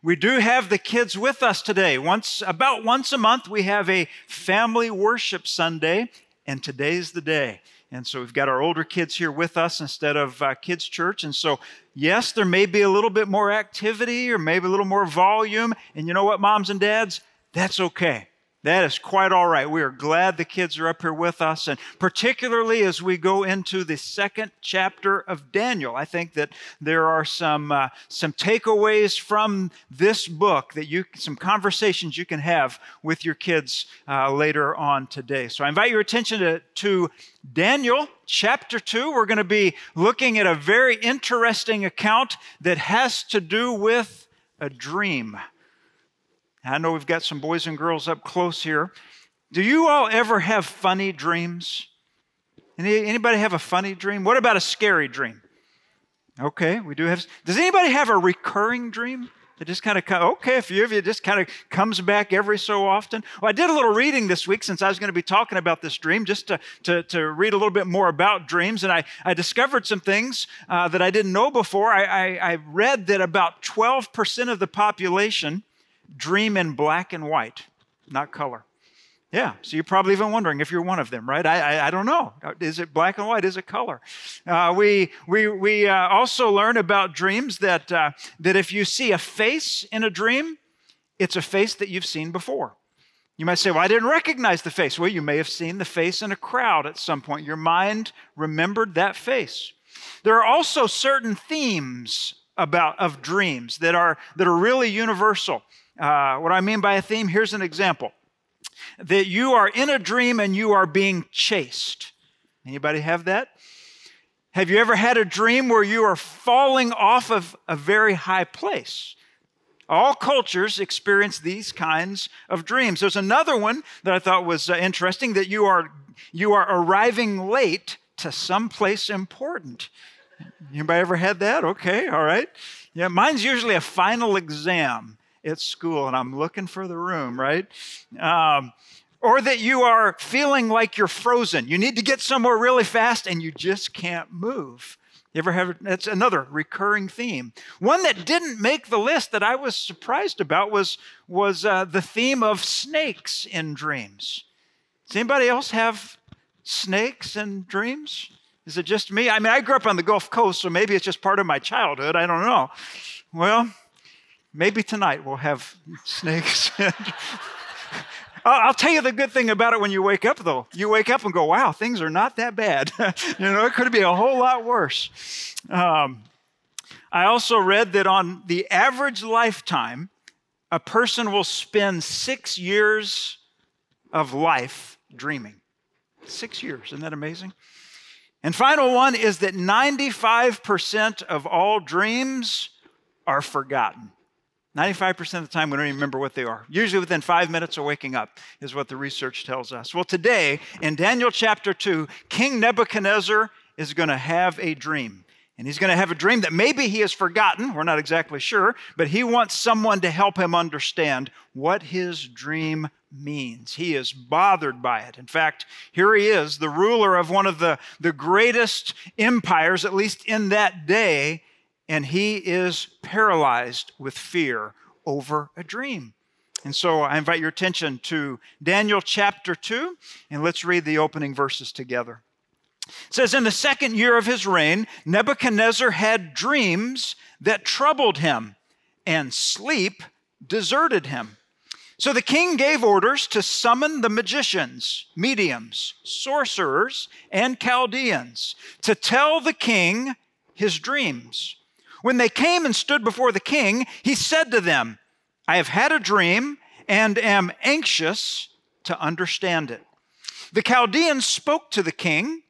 We do have the kids with us today. Once, about once a month, we have a family worship Sunday, and today's the day. And so we've got our older kids here with us instead of uh, kids' church. And so, yes, there may be a little bit more activity or maybe a little more volume. And you know what, moms and dads? That's okay. That is quite all right. We are glad the kids are up here with us, and particularly as we go into the second chapter of Daniel, I think that there are some uh, some takeaways from this book that you some conversations you can have with your kids uh, later on today. So I invite your attention to, to Daniel chapter 2. We're going to be looking at a very interesting account that has to do with a dream. I know we've got some boys and girls up close here. Do you all ever have funny dreams? Any, anybody have a funny dream? What about a scary dream? Okay, we do have. Does anybody have a recurring dream? It just kind of okay. A few of you just kind of comes back every so often. Well, I did a little reading this week since I was going to be talking about this dream, just to, to, to read a little bit more about dreams, and I, I discovered some things uh, that I didn't know before. I, I, I read that about 12% of the population dream in black and white, not color. Yeah, so you're probably even wondering if you're one of them, right? I, I, I don't know. Is it black and white? Is it color? Uh, we we, we uh, also learn about dreams that, uh, that if you see a face in a dream, it's a face that you've seen before. You might say, Well, I didn't recognize the face. Well, you may have seen the face in a crowd at some point. Your mind remembered that face. There are also certain themes about of dreams that are, that are really universal. Uh, what I mean by a theme, here's an example. That you are in a dream and you are being chased. Anybody have that? Have you ever had a dream where you are falling off of a very high place? All cultures experience these kinds of dreams. There's another one that I thought was uh, interesting that you are you are arriving late to some place important. Anybody ever had that? Okay, all right. Yeah, mine's usually a final exam at school and I'm looking for the room, right? Um, or that you are feeling like you're frozen. You need to get somewhere really fast and you just can't move. You ever have that's another recurring theme. One that didn't make the list that I was surprised about was was uh, the theme of snakes in dreams. Does anybody else have snakes in dreams? Is it just me? I mean, I grew up on the Gulf Coast, so maybe it's just part of my childhood. I don't know. Well, Maybe tonight we'll have snakes. I'll tell you the good thing about it when you wake up, though. You wake up and go, wow, things are not that bad. you know, it could be a whole lot worse. Um, I also read that on the average lifetime, a person will spend six years of life dreaming. Six years. Isn't that amazing? And final one is that 95% of all dreams are forgotten. 95% of the time, we don't even remember what they are. Usually within five minutes of waking up, is what the research tells us. Well, today, in Daniel chapter 2, King Nebuchadnezzar is going to have a dream. And he's going to have a dream that maybe he has forgotten. We're not exactly sure, but he wants someone to help him understand what his dream means. He is bothered by it. In fact, here he is, the ruler of one of the, the greatest empires, at least in that day, and he is paralyzed with fear over a dream. And so I invite your attention to Daniel chapter 2, and let's read the opening verses together. It says, In the second year of his reign, Nebuchadnezzar had dreams that troubled him, and sleep deserted him. So the king gave orders to summon the magicians, mediums, sorcerers, and Chaldeans to tell the king his dreams. When they came and stood before the king, he said to them, I have had a dream and am anxious to understand it. The Chaldeans spoke to the king,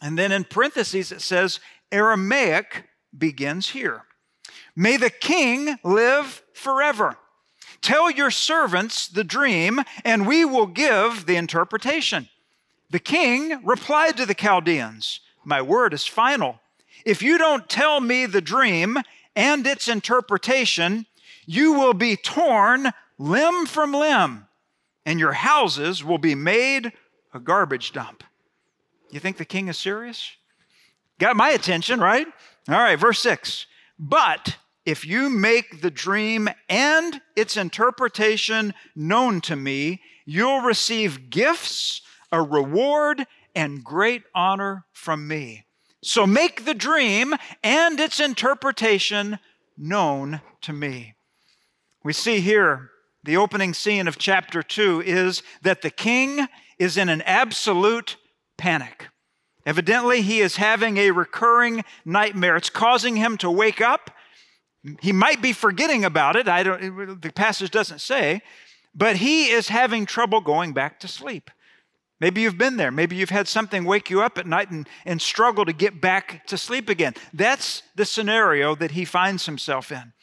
and then in parentheses it says, Aramaic begins here. May the king live forever. Tell your servants the dream, and we will give the interpretation. The king replied to the Chaldeans, My word is final. If you don't tell me the dream and its interpretation, you will be torn limb from limb, and your houses will be made a garbage dump. You think the king is serious? Got my attention, right? All right, verse 6. But if you make the dream and its interpretation known to me, you'll receive gifts, a reward, and great honor from me. So make the dream and its interpretation known to me. We see here the opening scene of chapter 2 is that the king is in an absolute panic. Evidently, he is having a recurring nightmare. It's causing him to wake up. He might be forgetting about it. I don't, the passage doesn't say, but he is having trouble going back to sleep. Maybe you've been there. Maybe you've had something wake you up at night and, and struggle to get back to sleep again. That's the scenario that he finds himself in.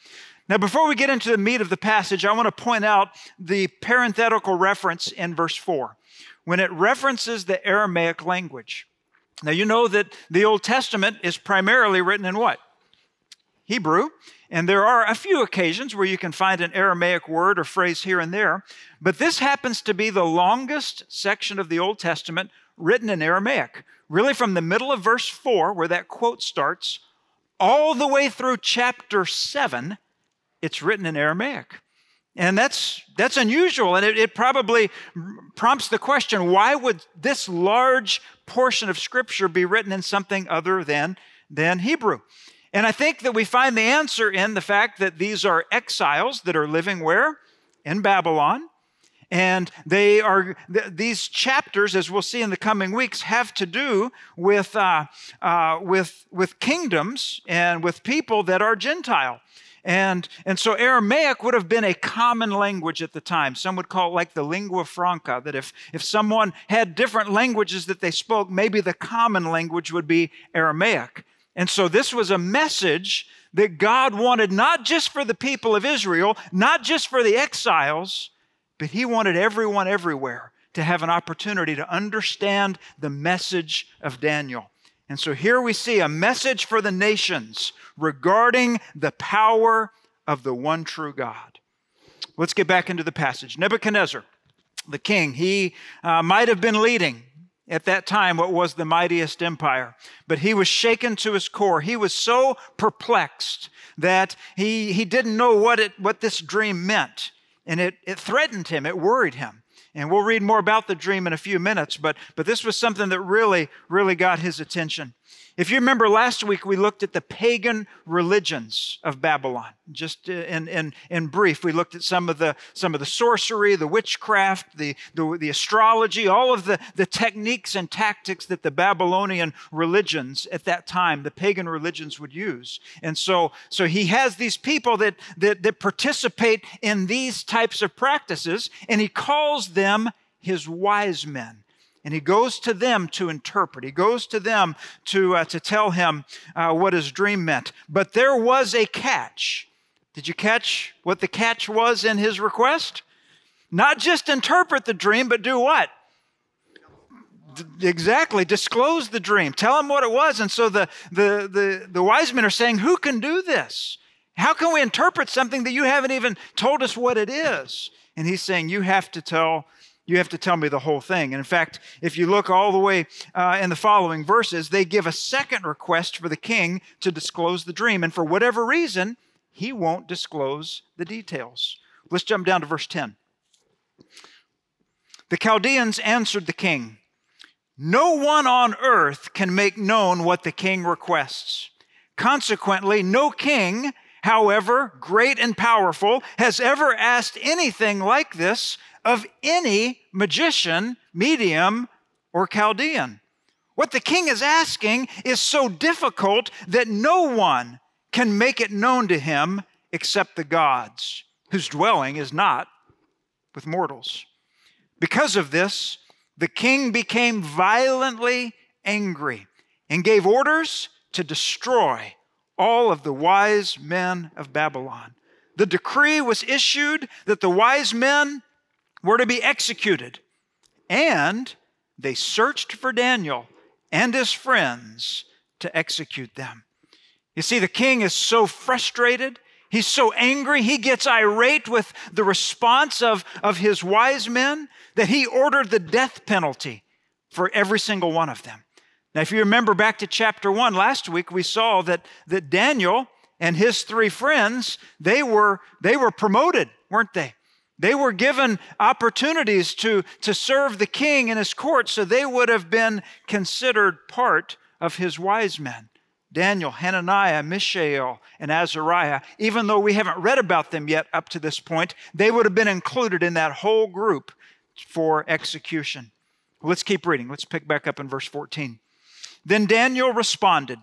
Now, before we get into the meat of the passage, I want to point out the parenthetical reference in verse 4 when it references the Aramaic language. Now, you know that the Old Testament is primarily written in what? Hebrew. And there are a few occasions where you can find an Aramaic word or phrase here and there. But this happens to be the longest section of the Old Testament written in Aramaic. Really, from the middle of verse 4, where that quote starts, all the way through chapter 7, it's written in Aramaic. And that's, that's unusual, and it, it probably prompts the question why would this large portion of Scripture be written in something other than, than Hebrew? And I think that we find the answer in the fact that these are exiles that are living where? In Babylon. And they are, th- these chapters, as we'll see in the coming weeks, have to do with, uh, uh, with, with kingdoms and with people that are Gentile. And, and so Aramaic would have been a common language at the time. Some would call it like the lingua franca, that if, if someone had different languages that they spoke, maybe the common language would be Aramaic. And so this was a message that God wanted not just for the people of Israel, not just for the exiles, but He wanted everyone everywhere to have an opportunity to understand the message of Daniel. And so here we see a message for the nations regarding the power of the one true God. Let's get back into the passage. Nebuchadnezzar, the king, he uh, might have been leading at that time what was the mightiest empire. But he was shaken to his core. He was so perplexed that he, he didn't know what, it, what this dream meant. And it, it threatened him, it worried him. And we'll read more about the dream in a few minutes, but, but this was something that really, really got his attention. If you remember last week, we looked at the pagan religions of Babylon. Just uh, in, in, in brief, we looked at some of the, some of the sorcery, the witchcraft, the, the, the astrology, all of the, the techniques and tactics that the Babylonian religions at that time, the pagan religions, would use. And so, so he has these people that, that, that participate in these types of practices, and he calls them his wise men and he goes to them to interpret. He goes to them to, uh, to tell him uh, what his dream meant. But there was a catch. Did you catch what the catch was in his request? Not just interpret the dream, but do what? Exactly, disclose the dream. Tell him what it was. And so the, the, the, the wise men are saying, Who can do this? How can we interpret something that you haven't even told us what it is? And he's saying, You have to tell you have to tell me the whole thing. And in fact, if you look all the way uh, in the following verses, they give a second request for the king to disclose the dream. And for whatever reason, he won't disclose the details. Let's jump down to verse 10. The Chaldeans answered the king No one on earth can make known what the king requests. Consequently, no king, however great and powerful, has ever asked anything like this of any magician, medium, or Chaldean. What the king is asking is so difficult that no one can make it known to him except the gods, whose dwelling is not with mortals. Because of this, the king became violently angry and gave orders to destroy all of the wise men of Babylon. The decree was issued that the wise men were to be executed. And they searched for Daniel and his friends to execute them. You see, the king is so frustrated. He's so angry. He gets irate with the response of, of his wise men that he ordered the death penalty for every single one of them. Now, if you remember back to chapter one last week, we saw that, that Daniel and his three friends, they were, they were promoted, weren't they? They were given opportunities to, to serve the king in his court, so they would have been considered part of his wise men. Daniel, Hananiah, Mishael, and Azariah, even though we haven't read about them yet up to this point, they would have been included in that whole group for execution. Let's keep reading. Let's pick back up in verse 14. Then Daniel responded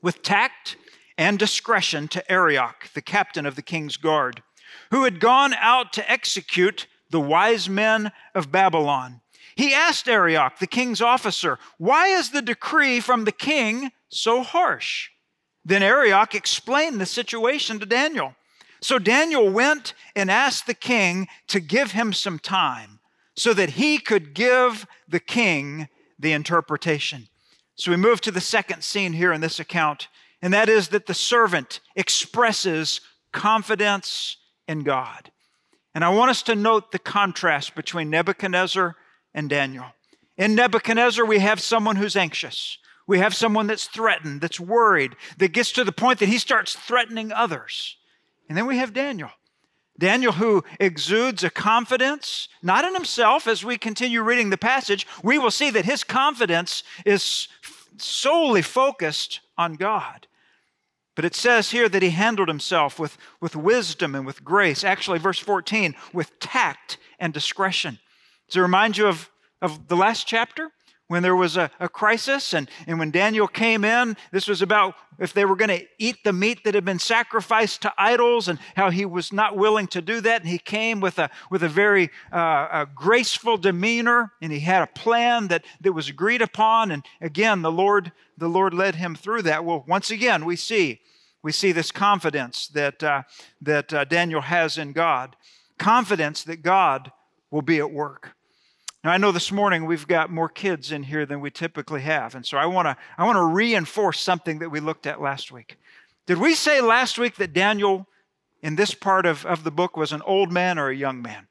with tact and discretion to Arioch, the captain of the king's guard, who had gone out to execute the wise men of Babylon. He asked Arioch, the king's officer, Why is the decree from the king so harsh? Then Arioch explained the situation to Daniel. So Daniel went and asked the king to give him some time so that he could give the king the interpretation. So we move to the second scene here in this account, and that is that the servant expresses confidence in God. And I want us to note the contrast between Nebuchadnezzar and Daniel. In Nebuchadnezzar, we have someone who's anxious. We have someone that's threatened, that's worried, that gets to the point that he starts threatening others. And then we have Daniel. Daniel, who exudes a confidence, not in himself, as we continue reading the passage, we will see that his confidence is solely focused on God. But it says here that he handled himself with, with wisdom and with grace. Actually, verse 14, with tact and discretion. Does it remind you of, of the last chapter? When there was a, a, crisis and, and when Daniel came in, this was about if they were going to eat the meat that had been sacrificed to idols and how he was not willing to do that. And he came with a, with a very uh, a graceful demeanor and he had a plan that, that was agreed upon. And again, the Lord, the Lord led him through that. Well, once again, we see, we see this confidence that, uh, that uh, Daniel has in God, confidence that God will be at work. Now, I know this morning we've got more kids in here than we typically have, and so I want to I want to reinforce something that we looked at last week. Did we say last week that Daniel, in this part of, of the book, was an old man or a young man?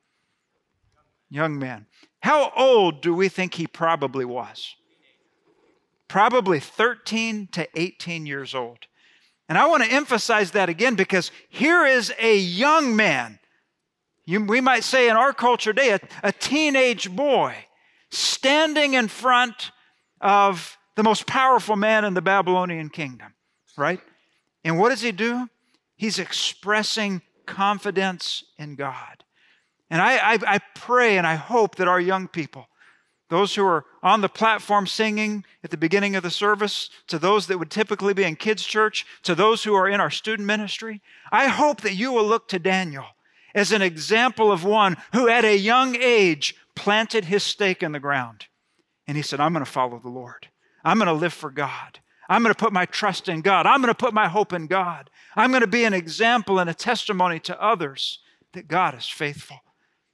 Young man. How old do we think he probably was? Probably 13 to 18 years old. And I want to emphasize that again because here is a young man you, we might say in our culture today, a, a teenage boy standing in front of the most powerful man in the Babylonian kingdom, right? And what does he do? He's expressing confidence in God. And I, I, I, pray and I hope that our young people, those who are on the platform singing at the beginning of the service, to those that would typically be in kids' church, to those who are in our student ministry, I hope that you will look to Daniel as an example of one who at a young age planted his stake in the ground. And he said, I'm going to follow the Lord. I'm going to live for God. I'm going to put my trust in God. I'm going to put my hope in God. I'm going to be an example and a testimony to others that God is faithful.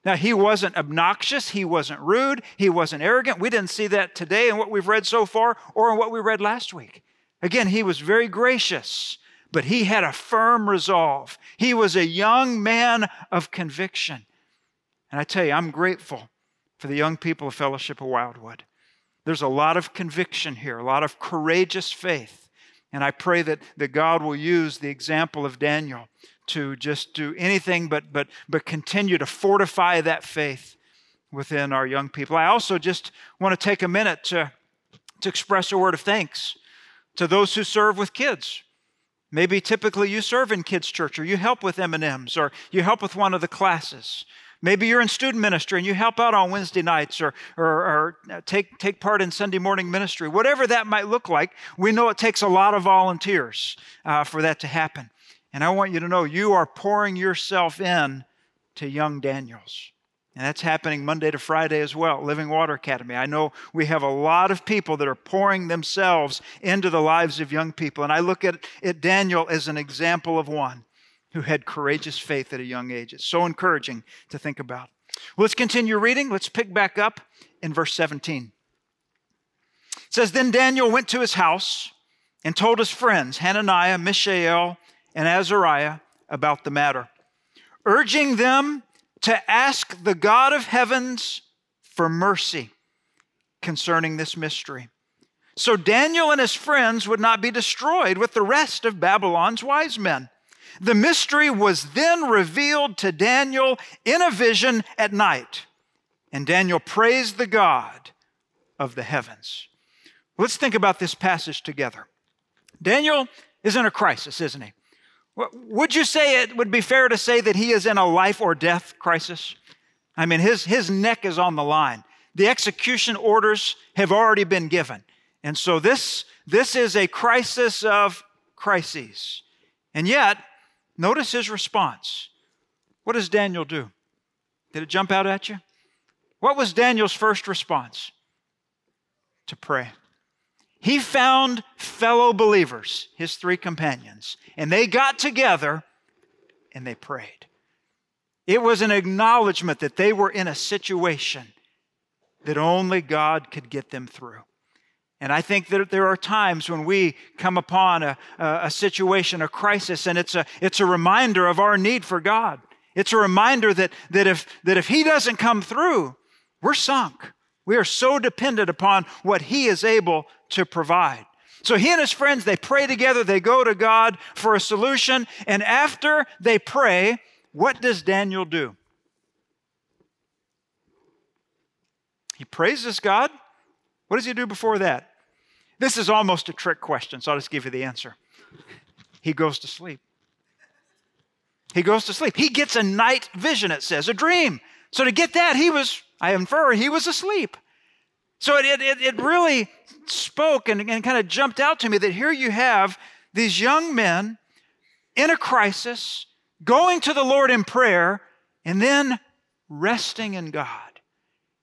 Now, he wasn't obnoxious. He wasn't rude. He wasn't arrogant. We didn't see that today in what we've read so far or in what we read last week. Again, he was very gracious but he had a firm resolve. He was a young man of conviction. And I tell you, I'm grateful for the young people of Fellowship of Wildwood. There's a lot of conviction here, a lot of courageous faith. And I pray that, that God will use the example of Daniel to just do anything but, but, but continue to fortify that faith within our young people. I also just want to take a minute to, to express a word of thanks to those who serve with kids. Maybe typically you serve in kids' church or you help with M&Ms or you help with one of the classes. Maybe you're in student ministry and you help out on Wednesday nights or, or, or, take, take part in Sunday morning ministry. Whatever that might look like, we know it takes a lot of volunteers uh, for that to happen. And I want you to know you are pouring yourself in to young Daniels. And that's happening Monday to Friday as well, Living Water Academy. I know we have a lot of people that are pouring themselves into the lives of young people. And I look at, at Daniel as an example of one who had courageous faith at a young age. It's so encouraging to think about. Well, let's continue reading. Let's pick back up in verse 17. It says, Then Daniel went to his house and told his friends, Hananiah, Mishael, and Azariah, about the matter, urging them to ask the God of heavens for mercy concerning this mystery, so Daniel and his friends would not be destroyed with the rest of Babylon's wise men. The mystery was then revealed to Daniel in a vision at night, and Daniel praised the God of the heavens. Let's think about this passage together. Daniel is in a crisis, isn't he? Would you say it would be fair to say that he is in a life or death crisis? I mean, his, his neck is on the line. The execution orders have already been given. And so this, this is a crisis of crises. And yet, notice his response. What does Daniel do? Did it jump out at you? What was Daniel's first response? To pray. He found fellow believers, his three companions, and they got together and they prayed. It was an acknowledgement that they were in a situation that only God could get them through. And I think that there are times when we come upon a, a, situation, a crisis, and it's a, it's a reminder of our need for God. It's a reminder that, that, if, that if He doesn't come through, we're sunk. We are so dependent upon what He is able to provide. So he and his friends, they pray together, they go to God for a solution, and after they pray, what does Daniel do? He praises God. What does he do before that? This is almost a trick question, so I'll just give you the answer. He goes to sleep. He goes to sleep. He gets a night vision, it says, a dream. So to get that, he was, I infer, he was asleep. So it, it, it really spoke and, and kind of jumped out to me that here you have these young men in a crisis, going to the Lord in prayer, and then resting in God.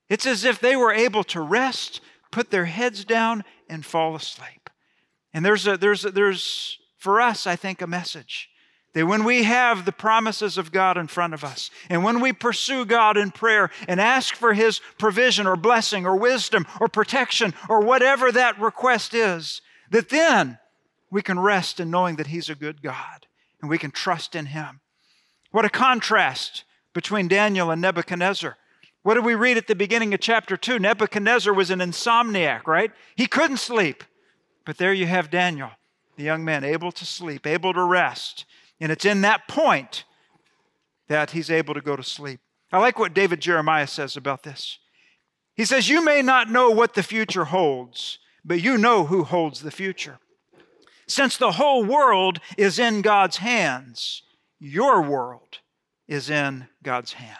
It's as if they were able to rest, put their heads down, and fall asleep. And there's, a, there's, a, there's for us, I think, a message that when we have the promises of God in front of us, and when we pursue God in prayer and ask for His provision or blessing or wisdom or protection or whatever that request is, that then we can rest in knowing that He's a good God and we can trust in Him. What a contrast between Daniel and Nebuchadnezzar. What did we read at the beginning of chapter 2? Nebuchadnezzar was an insomniac, right? He couldn't sleep. But there you have Daniel, the young man, able to sleep, able to rest. And it's in that point that he's able to go to sleep. I like what David Jeremiah says about this. He says, You may not know what the future holds, but you know who holds the future. Since the whole world is in God's hands, your world is in God's hand.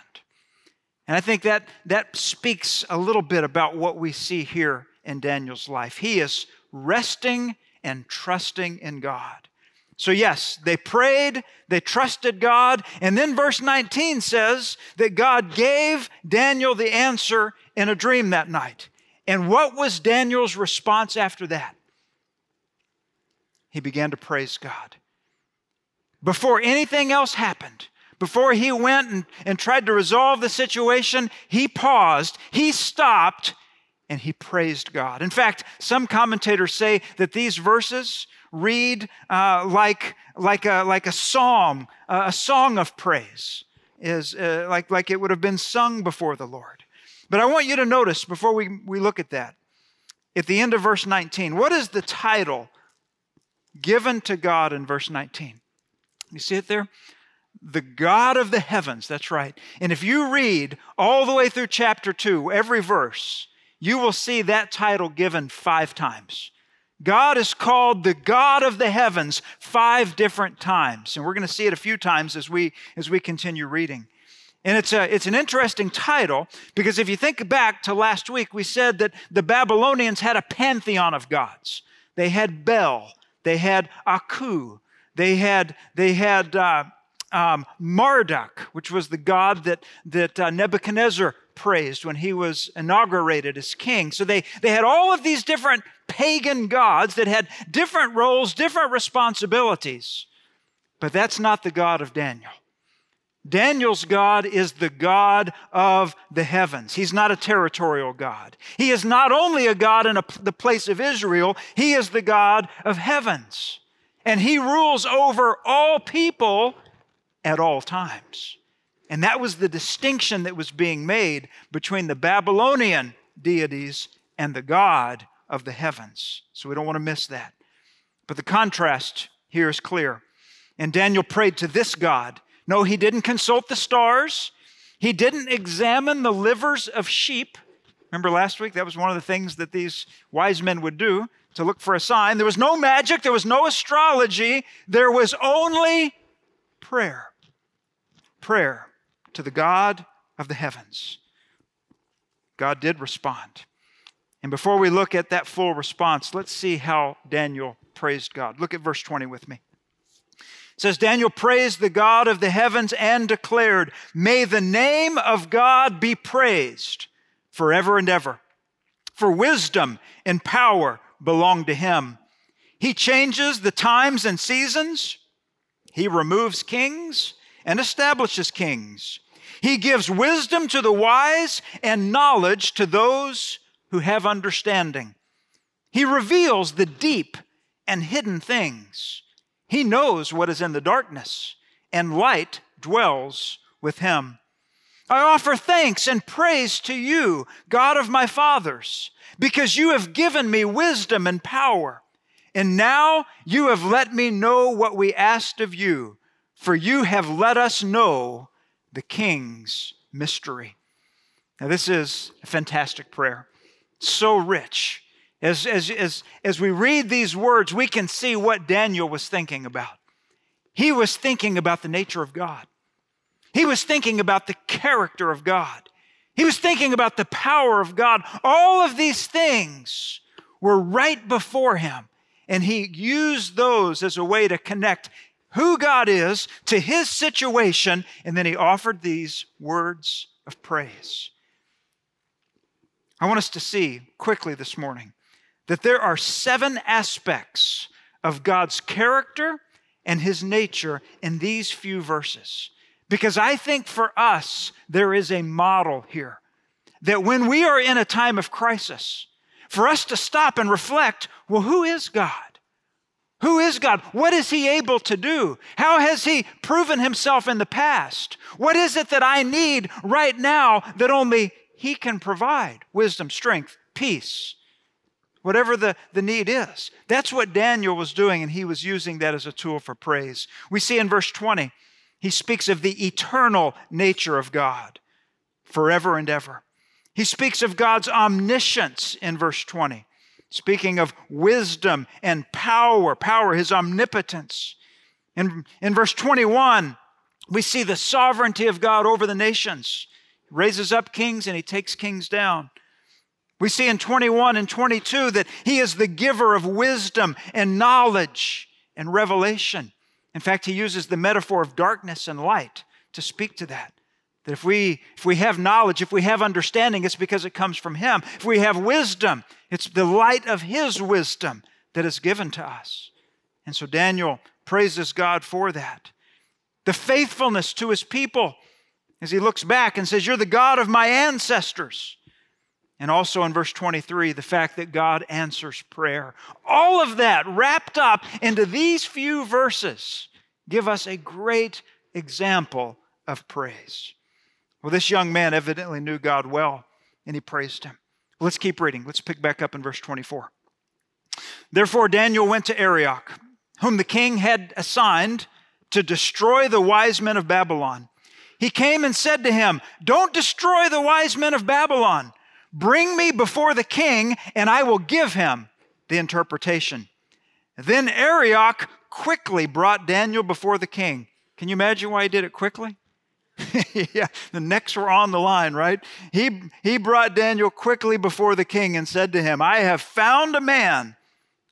And I think that, that speaks a little bit about what we see here in Daniel's life. He is resting and trusting in God. So, yes, they prayed, they trusted God, and then verse 19 says that God gave Daniel the answer in a dream that night. And what was Daniel's response after that? He began to praise God. Before anything else happened, before he went and, and tried to resolve the situation, he paused, he stopped, and he praised God. In fact, some commentators say that these verses read uh, like, like, a, like a psalm, a song of praise, is uh, like, like it would have been sung before the Lord. But I want you to notice before we, we look at that, at the end of verse 19, what is the title given to God in verse 19? You see it there? The God of the heavens, that's right. And if you read all the way through chapter 2, every verse, you will see that title given five times. God is called the God of the heavens five different times. And we're going to see it a few times as we, as we continue reading. And it's, a, it's an interesting title because if you think back to last week, we said that the Babylonians had a pantheon of gods. They had Bel, they had Aku, they had, they had uh, um, Marduk, which was the god that, that uh, Nebuchadnezzar praised when he was inaugurated as king. So they, they had all of these different pagan gods that had different roles, different responsibilities. But that's not the God of Daniel. Daniel's God is the God of the heavens. He's not a territorial God. He is not only a God in a, the place of Israel, he is the God of heavens. And he rules over all people at all times. And that was the distinction that was being made between the Babylonian deities and the God of the heavens. So we don't want to miss that. But the contrast here is clear. And Daniel prayed to this God. No, he didn't consult the stars. He didn't examine the livers of sheep. Remember last week? That was one of the things that these wise men would do to look for a sign. There was no magic, there was no astrology, there was only prayer. Prayer to the God of the heavens. God did respond. And before we look at that full response, let's see how Daniel praised God. Look at verse 20 with me. It says, Daniel praised the God of the heavens and declared, May the name of God be praised forever and ever. For wisdom and power belong to him. He changes the times and seasons. He removes kings and establishes kings. He gives wisdom to the wise and knowledge to those who have understanding. He reveals the deep and hidden things. He knows what is in the darkness, and light dwells with him. I offer thanks and praise to you, God of my fathers, because you have given me wisdom and power. And now you have let me know what we asked of you, for you have let us know the king's mystery. Now, this is a fantastic prayer, so rich as, as, as, as we read these words, we can see what Daniel was thinking about. He was thinking about the nature of God, he was thinking about the character of God, he was thinking about the power of God. All of these things were right before him, and he used those as a way to connect who God is to his situation, and then he offered these words of praise. I want us to see quickly this morning that there are seven aspects of God's character and his nature in these few verses. Because I think for us, there is a model here that when we are in a time of crisis, for us to stop and reflect well, who is God? Who is God? What is He able to do? How has He proven Himself in the past? What is it that I need right now that only He can provide? Wisdom, strength, peace whatever the, the need is. That's what Daniel was doing, and he was using that as a tool for praise. We see in verse 20, he speaks of the eternal nature of God forever and ever. He speaks of God's omniscience in verse 20, speaking of wisdom and power, power, his omnipotence. In, in verse 21, we see the sovereignty of God over the nations. He raises up kings and he takes kings down. We see in 21 and 22 that he is the giver of wisdom and knowledge and revelation. In fact, he uses the metaphor of darkness and light to speak to that. That if we, if we have knowledge, if we have understanding, it's because it comes from him. If we have wisdom, it's the light of his wisdom that is given to us. And so Daniel praises God for that. The faithfulness to his people as he looks back and says, You're the God of my ancestors. And also in verse 23, the fact that God answers prayer. All of that wrapped up into these few verses give us a great example of praise. Well, this young man evidently knew God well, and he praised him. let's keep reading. Let's pick back up in verse 24. Therefore, Daniel went to Arioch, whom the king had assigned to destroy the wise men of Babylon. He came and said to him, Don't destroy the wise men of Babylon. Bring me before the king, and I will give him the interpretation. Then Arioch quickly brought Daniel before the king. Can you imagine why he did it quickly? yeah, the necks were on the line, right? He, he brought Daniel quickly before the king and said to him, I have found a man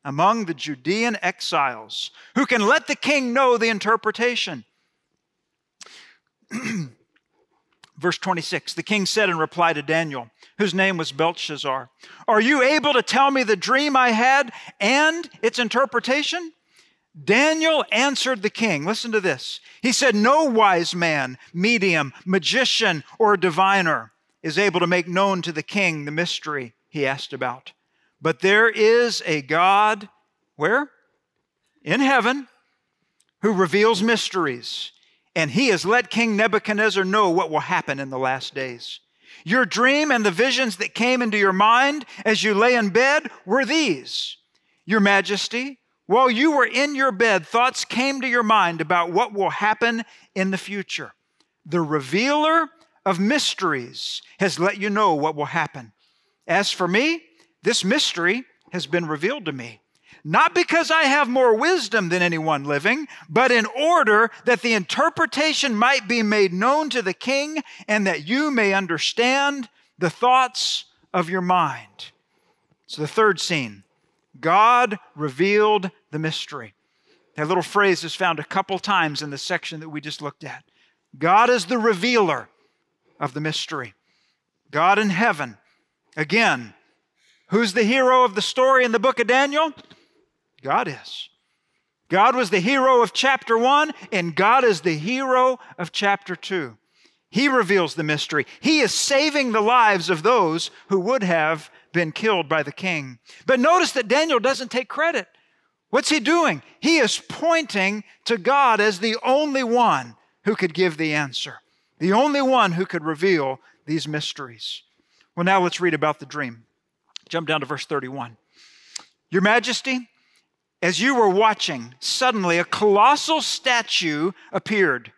among the Judean exiles who can let the king know the interpretation. Verse 26 The king said in reply to Daniel, whose name was Belshazzar, Are you able to tell me the dream I had and its interpretation? Daniel answered the king. Listen to this. He said, No wise man, medium, magician, or diviner is able to make known to the king the mystery he asked about. But there is a God, where? In heaven, who reveals mysteries and he has let King Nebuchadnezzar know what will happen in the last days. Your dream and the visions that came into your mind as you lay in bed were these Your Majesty, while you were in your bed, thoughts came to your mind about what will happen in the future. The revealer of mysteries has let you know what will happen. As for me, this mystery has been revealed to me not because I have more wisdom than anyone living, but in order that the interpretation might be made known to the king and that you may understand the thoughts of your mind. So, the third scene God revealed the mystery. That little phrase is found a couple times in the section that we just looked at. God is the revealer of the mystery. God in heaven. Again, who's the hero of the story in the book of Daniel? God is. God was the hero of chapter one, and God is the hero of chapter two. He reveals the mystery. He is saving the lives of those who would have been killed by the king. But notice that Daniel doesn't take credit. What's he doing? He is pointing to God as the only one who could give the answer, the only one who could reveal these mysteries. Well, now let's read about the dream. Jump down to verse 31. Your Majesty, as you were watching, suddenly a colossal statue appeared.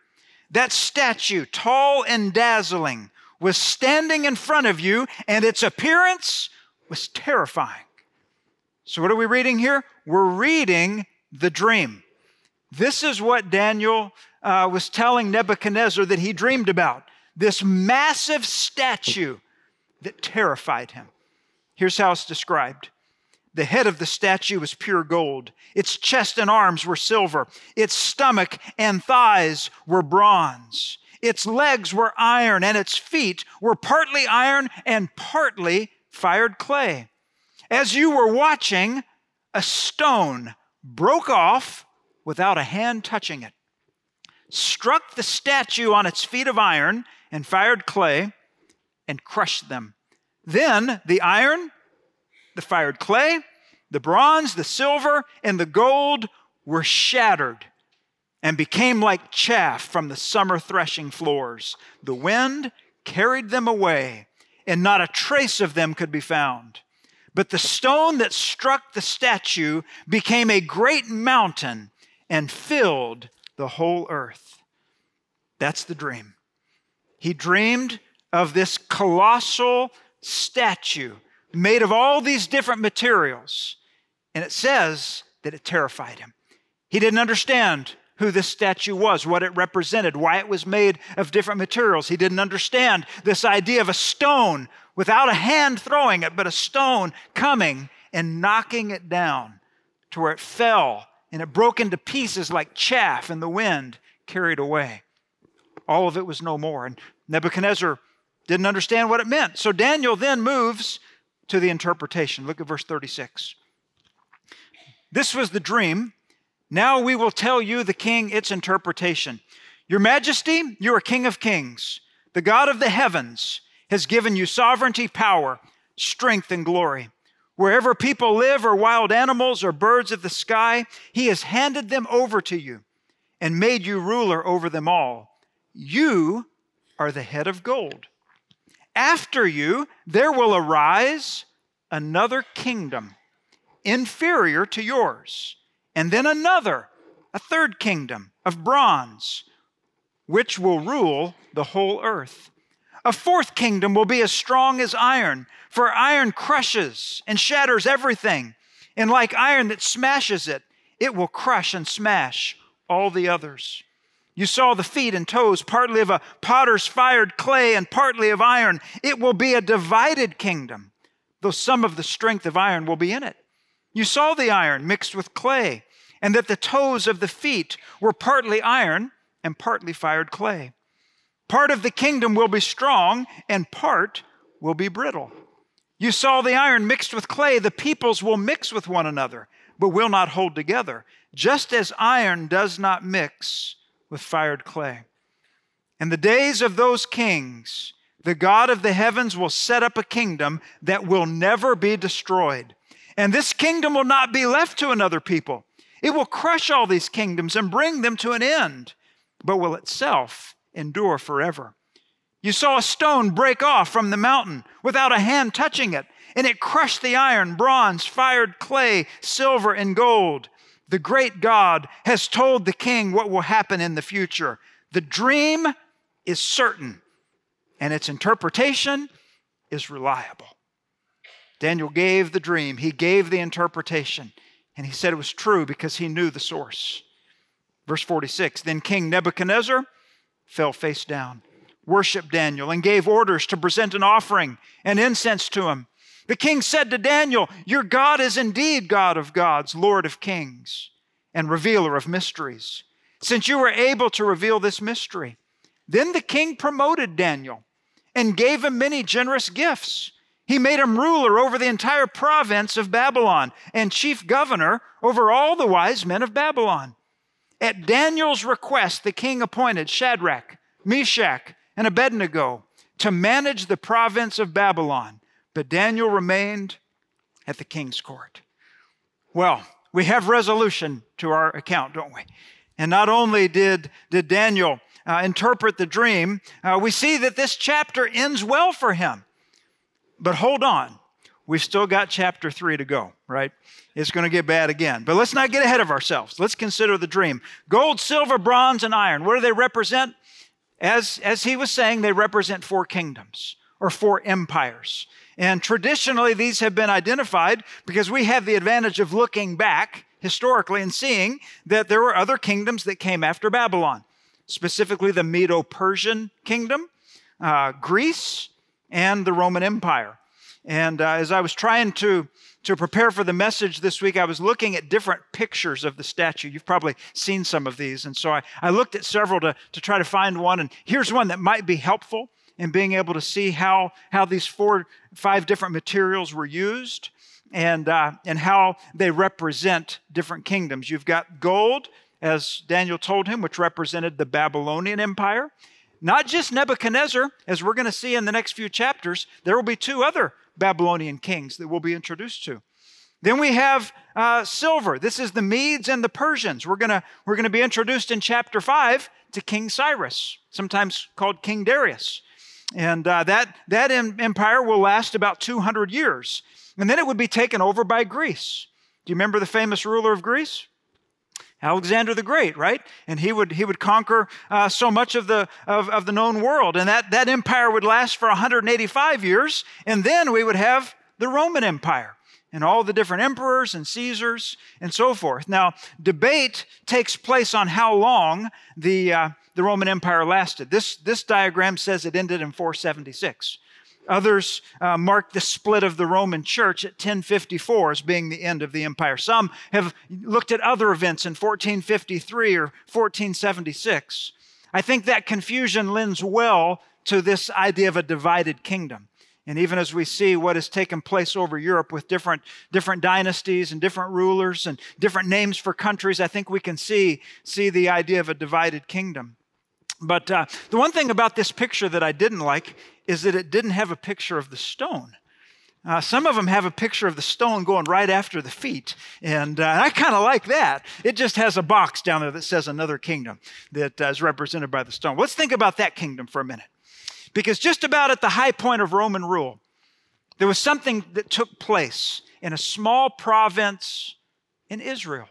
That statue, tall and dazzling, was standing in front of you, and its appearance was terrifying. So, what are we reading here? We're reading the dream. This is what Daniel uh, was telling Nebuchadnezzar that he dreamed about this massive statue that terrified him. Here's how it's described the head of the statue was pure gold. Its chest and arms were silver. Its stomach and thighs were bronze. Its legs were iron, and its feet were partly iron and partly fired clay. As you were watching, a stone broke off without a hand touching it, struck the statue on its feet of iron and fired clay, and crushed them. Then the iron the fired clay, the bronze, the silver, and the gold were shattered and became like chaff from the summer threshing floors. The wind carried them away, and not a trace of them could be found. But the stone that struck the statue became a great mountain and filled the whole earth. That's the dream. He dreamed of this colossal statue made of all these different materials. And it says that it terrified him. He didn't understand who this statue was, what it represented, why it was made of different materials. He didn't understand this idea of a stone without a hand throwing it, but a stone coming and knocking it down to where it fell and it broke into pieces like chaff in the wind carried away. All of it was no more. And Nebuchadnezzar didn't understand what it meant. So Daniel then moves to the interpretation. Look at verse 36. This was the dream. Now we will tell you, the king, its interpretation. Your majesty, you are king of kings. The God of the heavens has given you sovereignty, power, strength, and glory. Wherever people live, or wild animals, or birds of the sky, he has handed them over to you and made you ruler over them all. You are the head of gold. After you, there will arise another kingdom inferior to yours, and then another, a third kingdom of bronze, which will rule the whole earth. A fourth kingdom will be as strong as iron, for iron crushes and shatters everything, and like iron that smashes it, it will crush and smash all the others. You saw the feet and toes, partly of a potter's fired clay and partly of iron. It will be a divided kingdom, though some of the strength of iron will be in it. You saw the iron mixed with clay, and that the toes of the feet were partly iron and partly fired clay. Part of the kingdom will be strong, and part will be brittle. You saw the iron mixed with clay. The peoples will mix with one another, but will not hold together, just as iron does not mix with fired clay. In the days of those kings, the God of the heavens will set up a kingdom that will never be destroyed. And this kingdom will not be left to another people. It will crush all these kingdoms and bring them to an end, but will itself endure forever. You saw a stone break off from the mountain without a hand touching it, and it crushed the iron, bronze, fired clay, silver, and gold. The great God has told the king what will happen in the future. The dream is certain, and its interpretation is reliable. Daniel gave the dream, he gave the interpretation, and he said it was true because he knew the source. Verse 46 Then King Nebuchadnezzar fell face down, worshiped Daniel, and gave orders to present an offering and incense to him. The king said to Daniel, Your God is indeed God of gods, Lord of kings, and revealer of mysteries, since you were able to reveal this mystery. Then the king promoted Daniel and gave him many generous gifts. He made him ruler over the entire province of Babylon and chief governor over all the wise men of Babylon. At Daniel's request, the king appointed Shadrach, Meshach, and Abednego to manage the province of Babylon, but Daniel remained at the king's court. Well, we have resolution to our account, don't we? And not only did, did Daniel uh, interpret the dream, uh, we see that this chapter ends well for him. But hold on, we've still got chapter three to go, right? It's going to get bad again. But let's not get ahead of ourselves. Let's consider the dream. Gold, silver, bronze, and iron. What do they represent? As, as he was saying, they represent four kingdoms or four empires. And traditionally, these have been identified because we have the advantage of looking back historically and seeing that there were other kingdoms that came after Babylon, specifically the Medo Persian kingdom, uh, Greece, and the Roman Empire. And uh, as I was trying to, to prepare for the message this week, I was looking at different pictures of the statue. You've probably seen some of these. And so I, I looked at several to, to try to find one. And here's one that might be helpful in being able to see how, how these four, five different materials were used and, uh, and how they represent different kingdoms. You've got gold, as Daniel told him, which represented the Babylonian Empire. Not just Nebuchadnezzar, as we're going to see in the next few chapters, there will be two other Babylonian kings that we'll be introduced to. Then we have uh, silver. This is the Medes and the Persians. We're going we're gonna be introduced in chapter 5 to King Cyrus, sometimes called King Darius. And uh, that, that empire will last about 200 years. And then it would be taken over by Greece. Do you remember the famous ruler of Greece? Alexander the Great, right? And he would, he would conquer uh, so much of the, of, of the known world. And that, that empire would last for 185 years. And then we would have the Roman Empire and all the different emperors and Caesars and so forth. Now, debate takes place on how long the, uh, the Roman Empire lasted. This, this diagram says it ended in 476. Others uh, mark the split of the Roman church at 1054 as being the end of the empire. Some have looked at other events in 1453 or 1476. I think that confusion lends well to this idea of a divided kingdom. And even as we see what has taken place over Europe with different, different dynasties and different rulers and different names for countries, I think we can see, see the idea of a divided kingdom. But uh, the one thing about this picture that I didn't like is that it didn't have a picture of the stone. Uh, some of them have a picture of the stone going right after the feet. And uh, I kind of like that. It just has a box down there that says another kingdom that uh, is represented by the stone. Let's think about that kingdom for a minute. Because just about at the high point of Roman rule, there was something that took place in a small province in Israel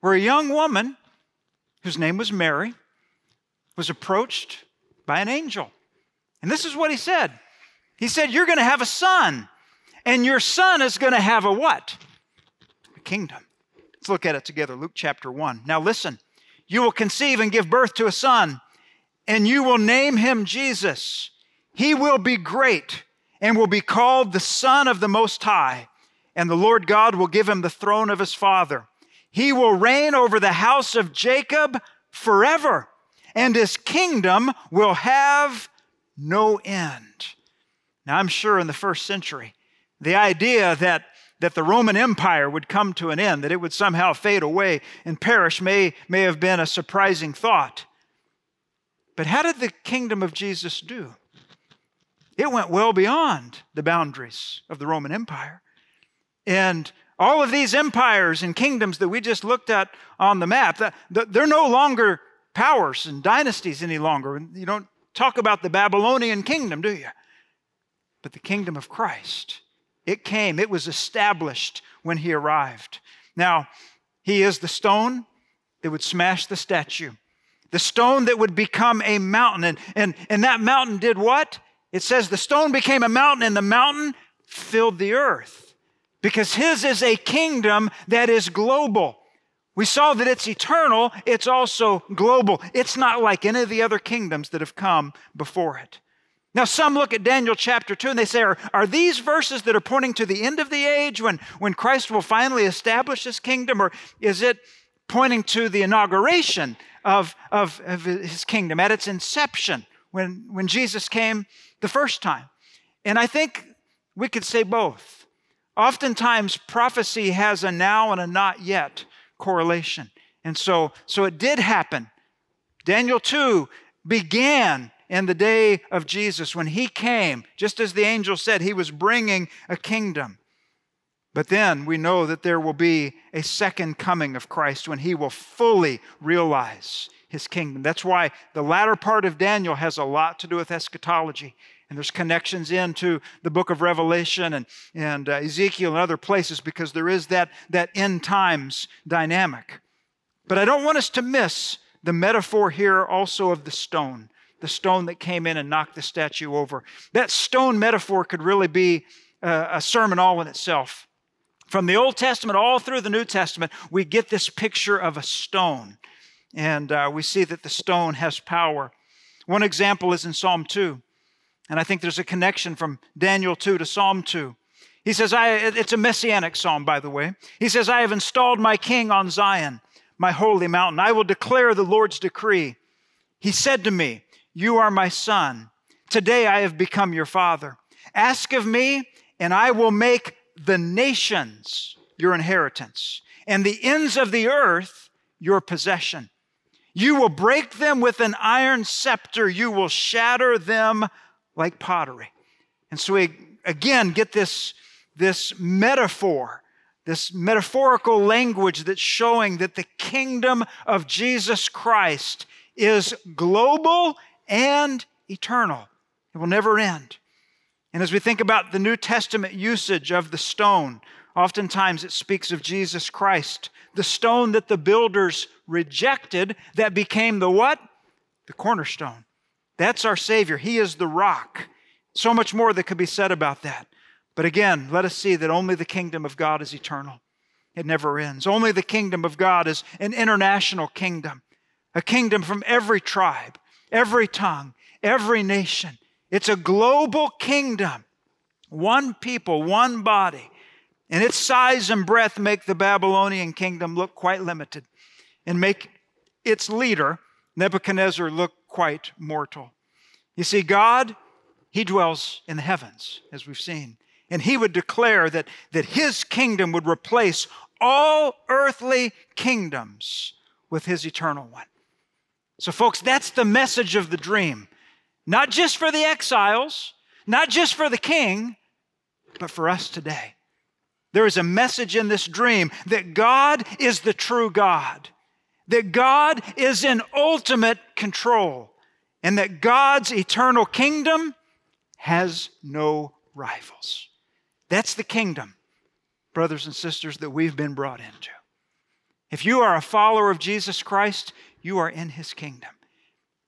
where a young woman whose name was Mary was approached by an angel. And this is what he said He said, You're going to have a son, and your son is going to have a what? A kingdom. Let's look at it together. Luke chapter 1. Now listen, you will conceive and give birth to a son, and you will name him Jesus. He will be great and will be called the Son of the Most High, and the Lord God will give him the throne of his father. He will reign over the house of Jacob forever and his kingdom will have no end. Now, I'm sure in the first century, the idea that, that the Roman Empire would come to an end, that it would somehow fade away and perish, may, may have been a surprising thought. But how did the kingdom of Jesus do? It went well beyond the boundaries of the Roman Empire. And all of these empires and kingdoms that we just looked at on the map, they're no longer powers and dynasties any longer. You don't talk about the Babylonian kingdom, do you? But the kingdom of Christ, it came, it was established when he arrived. Now, he is the stone that would smash the statue, the stone that would become a mountain. And, and, and that mountain did what? It says the stone became a mountain, and the mountain filled the earth because his is a kingdom that is global. We saw that it's eternal, it's also global. It's not like any of the other kingdoms that have come before it. Now, some look at Daniel chapter 2 and they say, are, are these verses that are pointing to the end of the age when, when Christ will finally establish his kingdom, or is it pointing to the inauguration of, of, of his kingdom at its inception when, when Jesus came the first time? And I think we could say both. Oftentimes, prophecy has a now and a not yet correlation. And so, so it did happen. Daniel 2 began in the day of Jesus when he came, just as the angel said, he was bringing a kingdom. But then we know that there will be a second coming of Christ when he will fully realize his kingdom. That's why the latter part of Daniel has a lot to do with eschatology. And there's connections into the book of Revelation and, and uh, Ezekiel and other places because there is that, that end times dynamic. But I don't want us to miss the metaphor here also of the stone, the stone that came in and knocked the statue over. That stone metaphor could really be a, a sermon all in itself. From the Old Testament all through the New Testament, we get this picture of a stone. And uh, we see that the stone has power. One example is in Psalm 2. And I think there's a connection from Daniel 2 to Psalm 2. He says, I, it's a messianic psalm, by the way. He says, I have installed my king on Zion, my holy mountain. I will declare the Lord's decree. He said to me, You are my son. Today I have become your father. Ask of me, and I will make the nations your inheritance, and the ends of the earth your possession. You will break them with an iron scepter, you will shatter them like pottery. And so we again get this, this metaphor, this metaphorical language that's showing that the kingdom of Jesus Christ is global and eternal. It will never end. And as we think about the New Testament usage of the stone, oftentimes it speaks of Jesus Christ, the stone that the builders rejected that became the what? The cornerstone. That's our Savior. He is the rock. So much more that could be said about that. But again, let us see that only the kingdom of God is eternal. It never ends. Only the kingdom of God is an international kingdom, a kingdom from every tribe, every tongue, every nation. It's a global kingdom, one people, one body. And its size and breadth make the Babylonian kingdom look quite limited and make its leader, Nebuchadnezzar, look quite mortal. You see, God, He dwells in the heavens, as we've seen. And He would declare that, that His kingdom would replace all earthly kingdoms with His eternal one. So, folks, that's the message of the dream. Not just for the exiles, not just for the king, but for us today. There is a message in this dream that God is the true God that God is in ultimate control and that God's eternal kingdom has no rivals. That's the kingdom, brothers and sisters, that we've been brought into. If you are a follower of Jesus Christ, you are in his kingdom.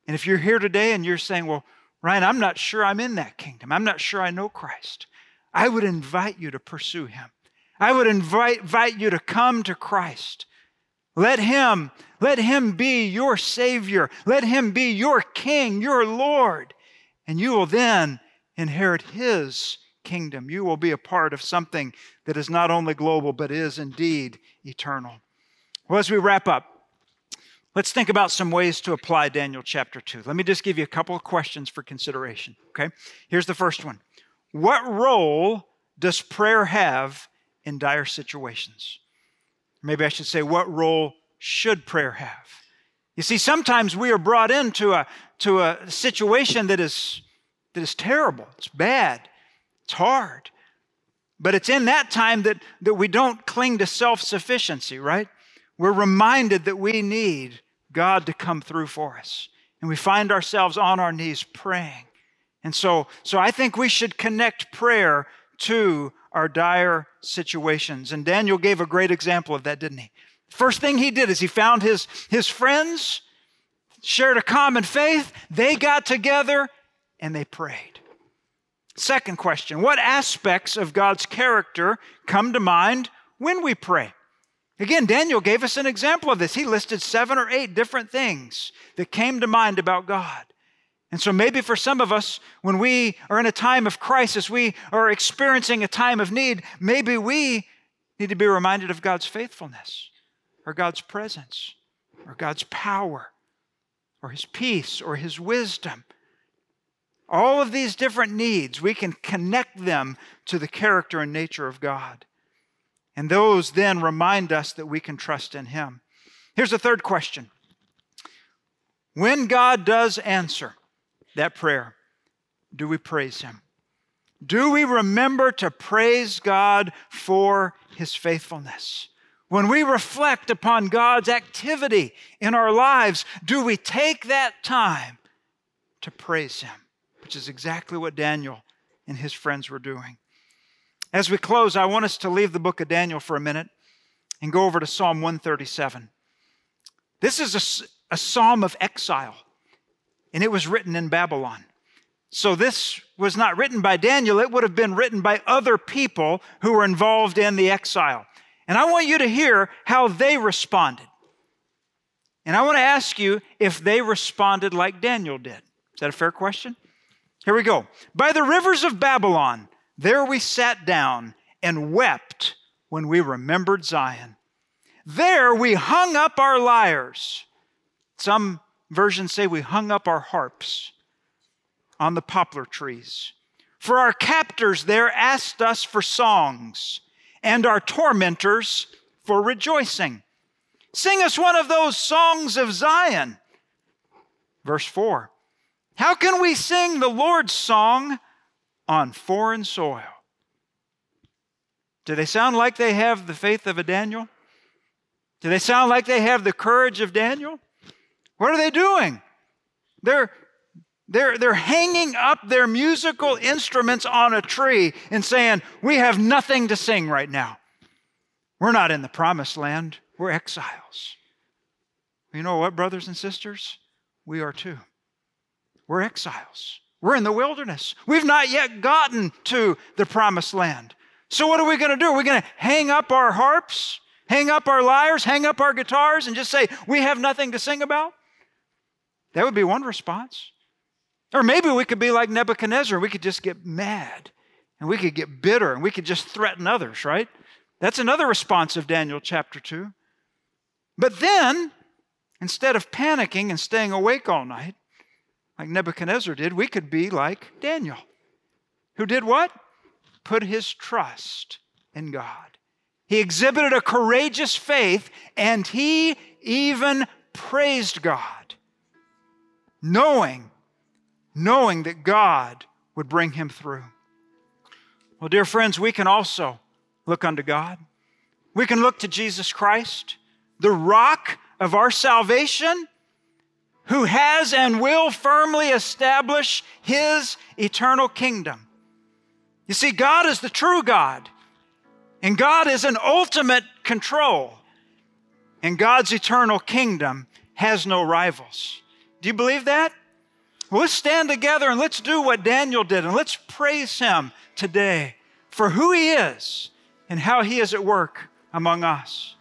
And if you're here today and you're saying, well, Ryan, I'm not sure I'm in that kingdom, I'm not sure I know Christ, I would invite you to pursue him. I would invite, invite you to come to Christ let him, let him be your Savior. Let him be your King, your Lord. And you will then inherit his kingdom. You will be a part of something that is not only global, but is indeed eternal. Well, as we wrap up, let's think about some ways to apply Daniel chapter 2. Let me just give you a couple of questions for consideration. Okay? Here's the first one What role does prayer have in dire situations? Maybe I should say, what role should prayer have? You see, sometimes we are brought into a, to a situation that is, that is terrible, it's bad, it's hard. But it's in that time that, that we don't cling to self sufficiency, right? We're reminded that we need God to come through for us. and we find ourselves on our knees praying. And so, so I think we should connect prayer to our dire situations. And Daniel gave a great example of that, didn't he? First thing he did is he found his, his friends, shared a common faith, they got together, and they prayed. Second question What aspects of God's character come to mind when we pray? Again, Daniel gave us an example of this. He listed seven or eight different things that came to mind about God. And so maybe for some of us, when we are in a time of crisis, we are experiencing a time of need, maybe we need to be reminded of God's faithfulness or God's presence or God's power or His peace or His wisdom. All of these different needs, we can connect them to the character and nature of God. And those then remind us that we can trust in Him. Here's a third question When God does answer that prayer, do we praise Him? Do we remember to praise God for His faithfulness? When we reflect upon God's activity in our lives, do we take that time to praise Him? Which is exactly what Daniel and his friends were doing. As we close, I want us to leave the book of Daniel for a minute and go over to Psalm 137. This is a, a psalm of exile, and it was written in Babylon. So, this was not written by Daniel, it would have been written by other people who were involved in the exile. And I want you to hear how they responded. And I want to ask you if they responded like Daniel did. Is that a fair question? Here we go. By the rivers of Babylon, there we sat down and wept when we remembered Zion. There we hung up our lyres. Some versions say we hung up our harps on the poplar trees. For our captors there asked us for songs, and our tormentors for rejoicing. Sing us one of those songs of Zion. Verse 4 How can we sing the Lord's song on foreign soil. Do they sound like they have the faith of a Daniel? Do they sound like they have the courage of Daniel? What are they doing? They're, they're, they're hanging up their musical instruments on a tree and saying, We have nothing to sing right now. We're not in the promised land, we're exiles. You know what, brothers and sisters? We are too. We're exiles. We're in the wilderness. We've not yet gotten to the promised land. So, what are we going to do? Are we going to hang up our harps, hang up our lyres, hang up our guitars, and just say, we have nothing to sing about? That would be one response. Or maybe we could be like Nebuchadnezzar. We could just get mad and we could get bitter and we could just threaten others, right? That's another response of Daniel chapter 2. But then, instead of panicking and staying awake all night, like Nebuchadnezzar did, we could be like Daniel, who did what? Put his trust in God. He exhibited a courageous faith and he even praised God, knowing, knowing that God would bring him through. Well, dear friends, we can also look unto God. We can look to Jesus Christ, the rock of our salvation who has and will firmly establish his eternal kingdom. You see, God is the true God, and God is in ultimate control, and God's eternal kingdom has no rivals. Do you believe that? Let's stand together and let's do what Daniel did, and let's praise him today for who he is and how he is at work among us.